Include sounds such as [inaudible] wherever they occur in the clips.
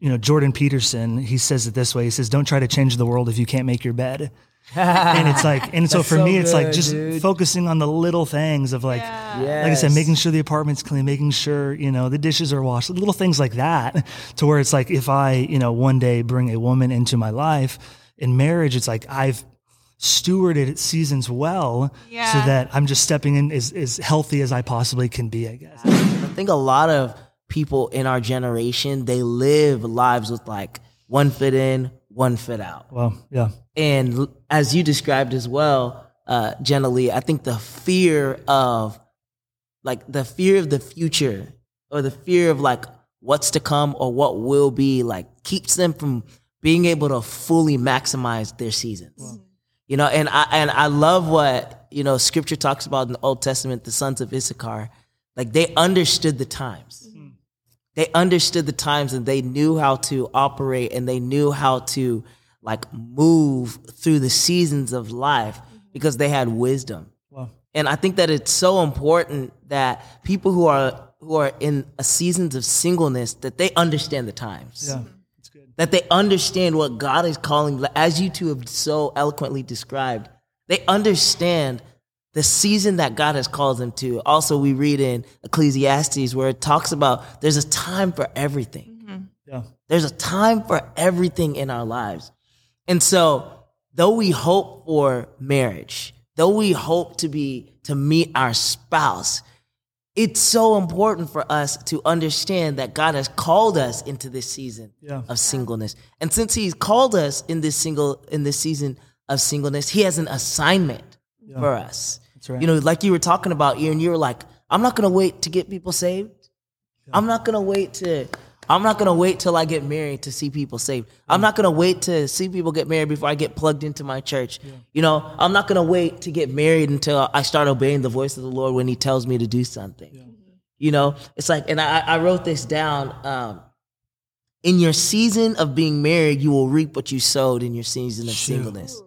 you know, Jordan Peterson, he says it this way. He says, "Don't try to change the world if you can't make your bed." [laughs] and it's like, and so for so me, it's like just dude. focusing on the little things of like, Yeah. like I said, making sure the apartment's clean, making sure you know the dishes are washed, little things like that. To where it's like, if I, you know, one day bring a woman into my life in marriage, it's like I've stewarded it seasons well, so that I'm just stepping in as, as healthy as I possibly can be. I guess. I think a lot of people in our generation they live lives with like one foot in, one foot out. Well, yeah, And as you described as well, uh, Jenna Lee, I think the fear of like the fear of the future or the fear of like what's to come or what will be like keeps them from being able to fully maximize their seasons. You know, and I and I love what, you know, scripture talks about in the Old Testament, the sons of Issachar, like they understood the times. They understood the times and they knew how to operate and they knew how to like move through the seasons of life because they had wisdom. well, And I think that it's so important that people who are who are in a seasons of singleness that they understand the times. yeah, it's good. That they understand what God is calling as you two have so eloquently described. They understand the season that God has called them to. Also we read in Ecclesiastes where it talks about there's a time for everything. Mm-hmm. Yeah, There's a time for everything in our lives. And so, though we hope for marriage, though we hope to be to meet our spouse, it's so important for us to understand that God has called us into this season Yeah. of singleness. And since he's called us in this single in this season of singleness, he has an assignment for us. That's right. You know, like you were talking about, Ian, you were like, I'm not gonna wait to get people saved. I'm not gonna wait to I'm not gonna wait till I get married to see people saved. I'm not gonna wait to see people get married before I get plugged into my church. You know, I'm not gonna wait to get married until I start obeying the voice of the Lord when He tells me to do something. You know, it's like, and I, I wrote this down. Um, in your season of being married, you will reap what you sowed in your season of singleness.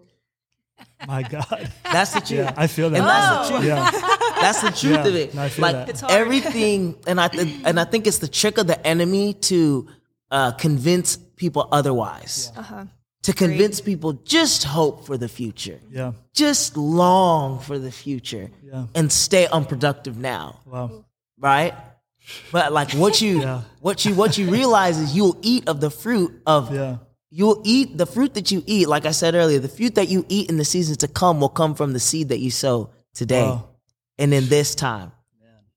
My God, That's the truth. yeah, I feel that. And that's the truth. Yeah, [laughs] That's the truth Yeah, of it. no, I feel like that. It's everything, and I th- and I think it's the trick of the enemy to uh, convince people otherwise. Uh-huh. To convince people just hope for the future, yeah, just long for the future, Yeah. and stay unproductive now, wow, right? But like what you Yeah. what you what you realize is you'll eat of the fruit of yeah, You'll eat the fruit that you eat, like I said earlier, the fruit that you eat in the seasons to come will come from the seed that you sow today Wow. and in this time.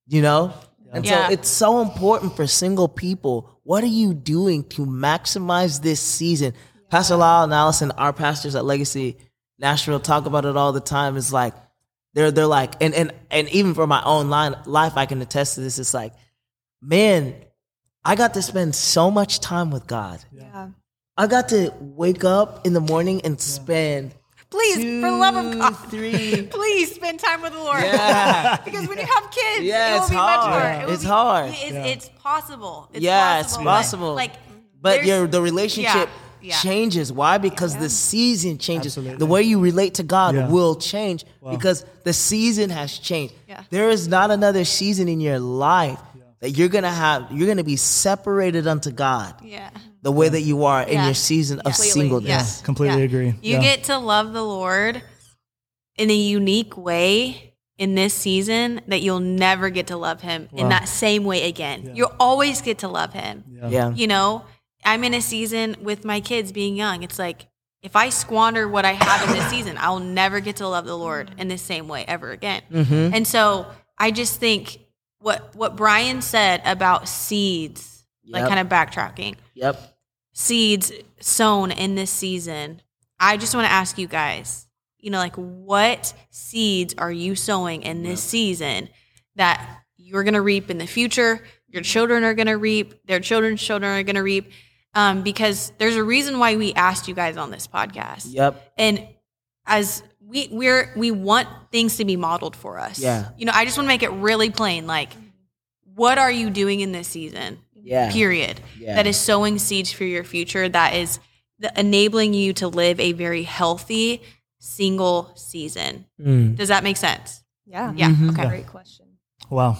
You know? And Yeah. so it's so important for single people. What are you doing to maximize this season? Pastor Lyle and Allison, our pastors at Legacy Nashville, talk about it all the time. It's like they're they're like, and and and even for my own line, life, I can attest to this. It's like, man, I got to spend so much time with God. Yeah. I got to wake up in the morning and spend Please, two, for love of God, three. [laughs] please spend time with the Lord. Yeah. [laughs] because when you have kids, Yeah, it will it's be much hard. harder. It It's be- hard. It's, Yeah. it's possible. It's yeah, it's possible. possible. Like, but your the relationship Yeah, yeah. changes. Why? Because the season changes. Absolutely. The way you relate to God Yeah. will change because the season has changed. Yeah. There is not another season in your life that you're gonna have. You're gonna be separated unto God Yeah. The way that you are in Yeah. your season of Completely. singleness. Yes. completely Yeah. agree. You yeah. get to love the Lord in a unique way in this season that you'll never get to love him in that same way again. You'll always get to love him. Yeah. You know, I'm in a season with my kids being young. It's like if I squander what I have in this season, I'll never get to love the Lord in the same way ever again. Mm-hmm. And so I just think what what Brian said about seeds, like Yep. kind of backtracking Yep. Seeds sown in this season, I just want to ask you guys, you know, like what seeds are you sowing in this season that you're going to reap in the future? Your children are going to reap, their children's children are going to reap. Um, because there's a reason why we asked you guys on this podcast. Yep. And as we we're we want things to be modeled for us. Yeah. You know, I just want to make it really plain. Like, what are you doing in this season? Yeah. Period. Yeah. That is sowing seeds for your future. That is the, enabling you to live a very healthy single season. Mm. Does that make sense? Yeah. Yeah. Mhm. Okay. Great question. Wow.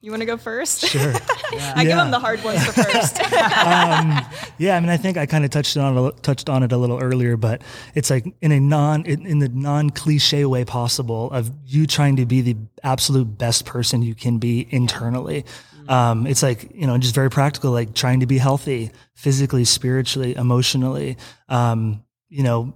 You want to go first? Sure. [laughs] I give them the hard ones for first. [laughs] um, yeah, I mean, I think I kind of touched on it, touched on it a little earlier, but it's like in a non in, in the non cliche way possible of you trying to be the absolute best person you can be internally. Um, it's like you know, just very practical, like trying to be healthy physically, spiritually, emotionally. Um, you know,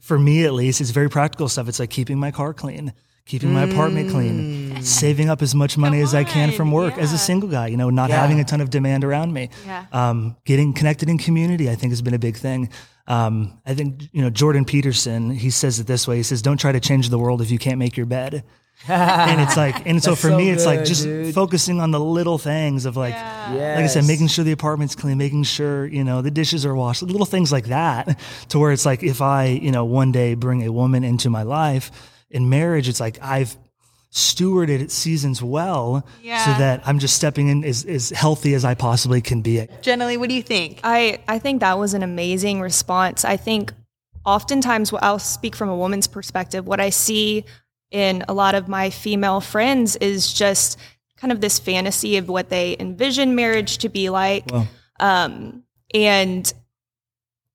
for me at least, it's very practical stuff. It's like keeping my car clean. Keeping my apartment clean, saving up as much money as I can from work as a single guy, you know, not Yeah. having a ton of demand around me Yeah. um, getting connected in community, I think has been a big thing. Um, I think, you know, Jordan Peterson, he says it this way. He says, don't try to change the world if you can't make your bed. And it's like, and so for so me, it's like just dude. focusing on the little things of like, Yes. like I said, making sure the apartment's clean, making sure, you know, the dishes are washed, little things like that to where it's like, if I, you know, one day bring a woman into my life in marriage, it's like I've stewarded it seasons well so that I'm just stepping in as, as healthy as I possibly can be. Jenna Lee, what do you think? I, I think that was an amazing response. I think oftentimes, I'll speak from a woman's perspective, what I see in a lot of my female friends is just kind of this fantasy of what they envision marriage to be like. Wow. Um, and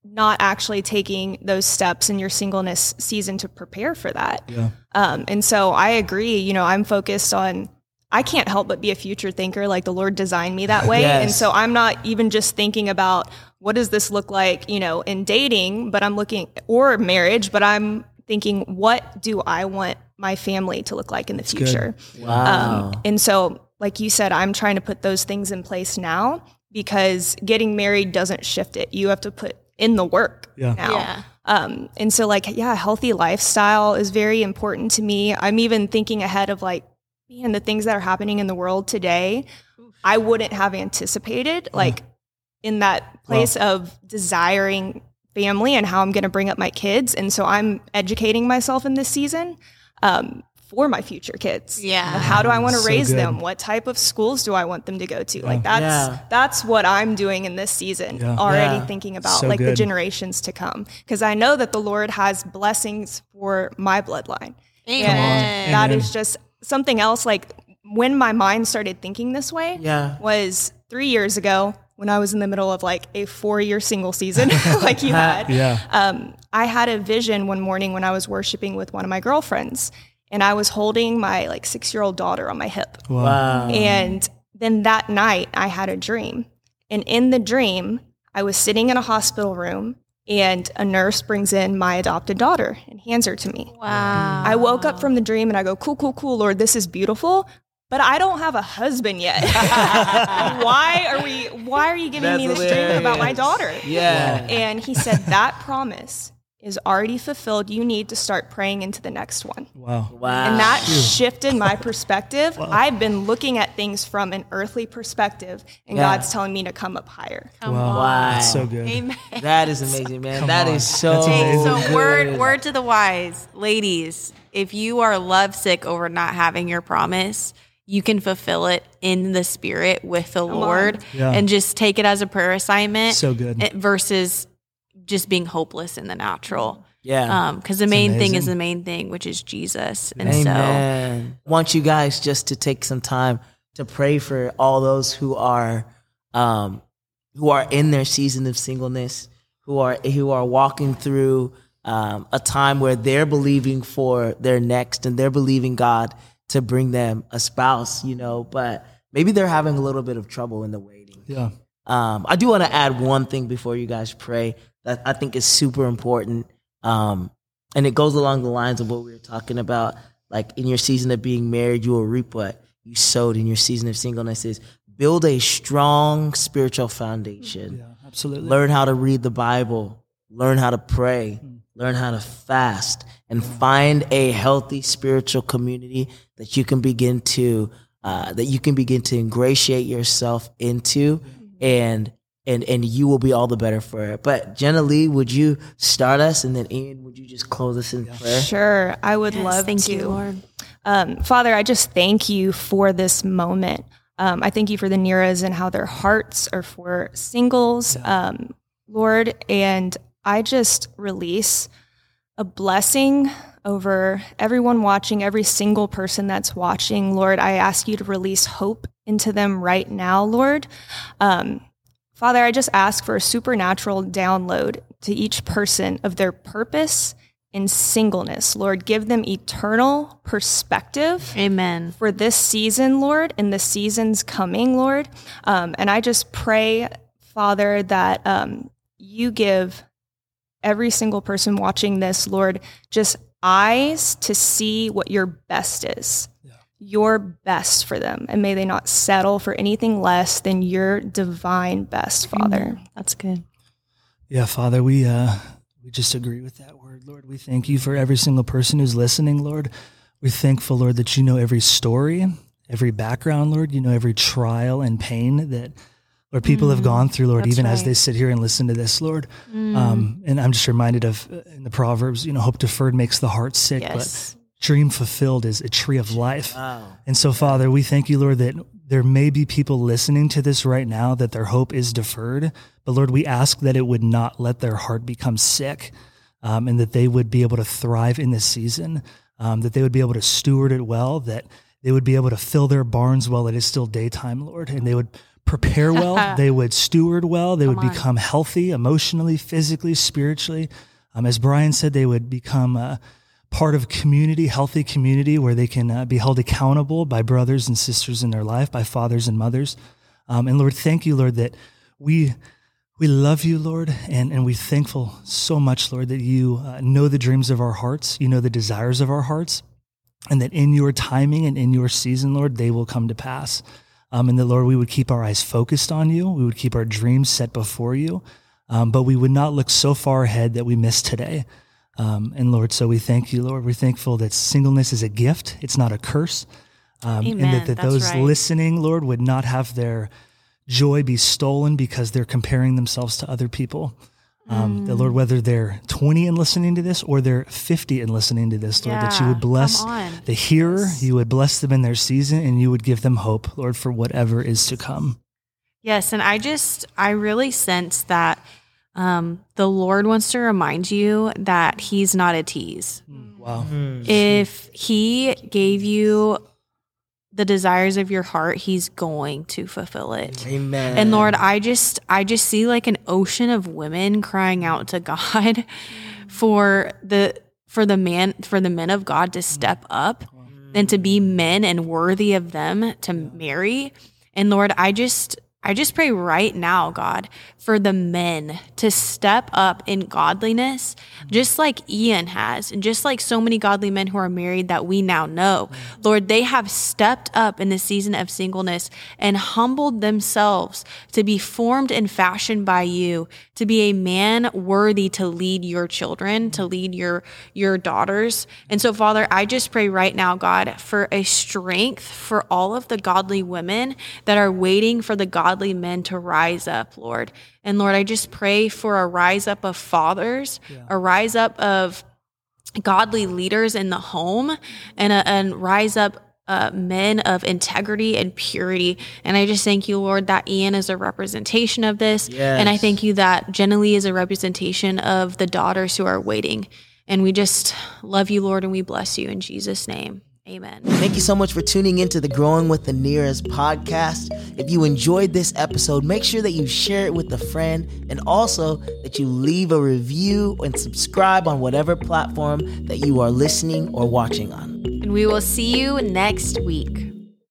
not actually taking those steps in your singleness season to prepare for that. Yeah. Um, and so I agree. You know, I'm focused on. I can't help but be a future thinker. Like the Lord designed me that [laughs] way, Yes. and so I'm not even just thinking about what does this look like, you know, in dating, but I'm looking or marriage, but I'm thinking what do I want my family to look like in the good. future. Wow. Um, and so, like you said, I'm trying to put those things in place now because getting married doesn't shift it. You have to put in the work Yeah. now. Yeah. Um, and so, like, yeah, a healthy lifestyle is very important to me. I'm even thinking ahead of like, man, the things that are happening in the world today, I wouldn't have anticipated, like, in that place of desiring family and how I'm going to bring up my kids. And so, I'm educating myself in this season. Um, for my future kids, Yeah. How do I want to So raise good. them? What type of schools do I want them to go to? Like that's Yeah. that's what I'm doing in this season. Yeah. Already Yeah. thinking about So like the generations to come because I know that the Lord has blessings for my bloodline. Amen. And that Amen. is just something else. Like when my mind started thinking this way Yeah. was three years ago when I was in the middle of like a four year single season, [laughs] like you had. [laughs] Yeah. Um, I had a vision one morning when I was worshiping with one of my girlfriends, and I was holding my like six year old daughter on my hip. Wow. And then that night, I had a dream. And in the dream, I was sitting in a hospital room, and a nurse brings in my adopted daughter and hands her to me. Wow. I woke up from the dream and I go, Cool, cool, cool, Lord, this is beautiful. But I don't have a husband yet. [laughs] why are we? Why are you giving That's me this dream about my daughter? Yeah. And he said that promise is already fulfilled. You need to start praying into the next one. Wow. Wow. And that shifted my perspective. I've been looking at things from an earthly perspective, and Yeah. God's telling me to come up higher. Come Wow. on. Wow. That's so good. Amen. That is amazing, man. Come That on. is so. That's Hey, amazing. so word good. word to the wise, ladies, if you are lovesick over not having your promise, you can fulfill it in the spirit with the Lord Yeah. and just take it as a prayer assignment So good. eh, versus just being hopeless in the natural. Yeah. Um, because the main thing is the main thing, which is Jesus. And so Amen. Want you guys just to take some time to pray for all those who are, um, who are in their season of singleness, who are who are walking through um, a time where they're believing for their next and they're believing God to bring them a spouse, you know, but maybe they're having a little bit of trouble in the waiting. Yeah. Um, I do want to add one thing before you guys pray that I think is super important. Um, and it goes along the lines of what we were talking about. Like in your season of being married, you will reap what you sowed in your season of singleness is build a strong spiritual foundation. Yeah. Absolutely. Learn how to read the Bible, learn how to pray, learn how to fast, and find a healthy spiritual community that you can begin to uh, that you can begin to ingratiate yourself into, and and and you will be all the better for it. But Jenna Lee, would you start us, and then Ian, would you just close us in prayer? Sure, I would Yes, love thank to. you, Lord. Um, Father, I just thank you for this moment. Um, I thank you for the Nhiras and how their hearts are for singles, um, Lord. And I just release a blessing over everyone watching, every single person that's watching. Lord, I ask you to release hope into them right now, Lord. Um, Father, I just ask for a supernatural download to each person of their purpose in singleness. Lord, give them eternal perspective. Amen. For this season, Lord, and the seasons coming, Lord. Um, and I just pray, Father, that um, you give every single person watching this, Lord, just eyes to see what your best is. Your best for them. And may they not settle for anything less than your divine best, Father. That's good. Yeah, Father, we uh, we just agree with that word, Lord. We thank you for every single person who's listening, Lord. We're thankful, Lord, that you know every story, every background, Lord. You know every trial and pain that Lord people have gone through, Lord, that's even as they sit here and listen to this, Lord. Um, and I'm just reminded of uh, in the Proverbs, you know, hope deferred makes the heart sick, Yes. but dream fulfilled is a tree of life. Wow. And so, Father, we thank you, Lord, that there may be people listening to this right now that their hope is deferred. But Lord, we ask that it would not let their heart become sick um, and that they would be able to thrive in this season, um, that they would be able to steward it well, that they would be able to fill their barns while it is still daytime, Lord, and they would prepare [laughs] well, they would steward well, they would on. become healthy emotionally, physically, spiritually. Um, as Brian said, they would become uh, part of community, healthy community where they can uh, be held accountable by brothers and sisters in their life, by fathers and mothers. Um, and Lord, thank you, Lord, that we we love you, Lord, and, and we're thankful so much, Lord, that you uh, know the dreams of our hearts, you know the desires of our hearts, and that in your timing and in your season, Lord, they will come to pass. Um, and that, Lord, we would keep our eyes focused on you. We would keep our dreams set before you, um, but we would not look so far ahead that we miss today. Um, and Lord, so we thank you, Lord. We're thankful that singleness is a gift, it's not a curse. Um, and that, that That's those right. listening, Lord, would not have their joy be stolen because they're comparing themselves to other people. Um, That Lord, Mm. whether they're 20 and listening to this or they're 50 and listening to this, Lord, that you would bless the hearer, you would bless them in their season, and you would give them hope, Lord, for whatever is to come. Yes, and I just I really sense that um, the Lord wants to remind you that He's not a tease. Wow. If He gave you the desires of your heart, He's going to fulfill it. Amen. And Lord, I just I just see like an ocean of women crying out to God [laughs] for the for the man for the men of God to step up and to be men and worthy of them to marry. And Lord, I just I just pray right now, God, for the men to step up in godliness, just like Ian has, and just like so many godly men who are married that we now know. Lord, they have stepped up in the season of singleness and humbled themselves to be formed and fashioned by you, to be a man worthy to lead your children, to lead your your daughters. And so, Father, I just pray right now, God, for a strength for all of the godly women that are waiting for the godly men to rise up, Lord. And Lord, I just pray for a rise up of fathers, a rise up of godly leaders in the home, and a and rise up uh, men of integrity and purity. And I just thank you, Lord, that Ian is a representation of this. And I thank you that Jenna Lee is a representation of the daughters who are waiting. And we just love you, Lord, and we bless you in Jesus' name. Amen. Thank you so much for tuning into the Growing with the Nhiras podcast. If you enjoyed this episode, make sure that you share it with a friend and also that you leave a review and subscribe on whatever platform that you are listening or watching on. And we will see you next week.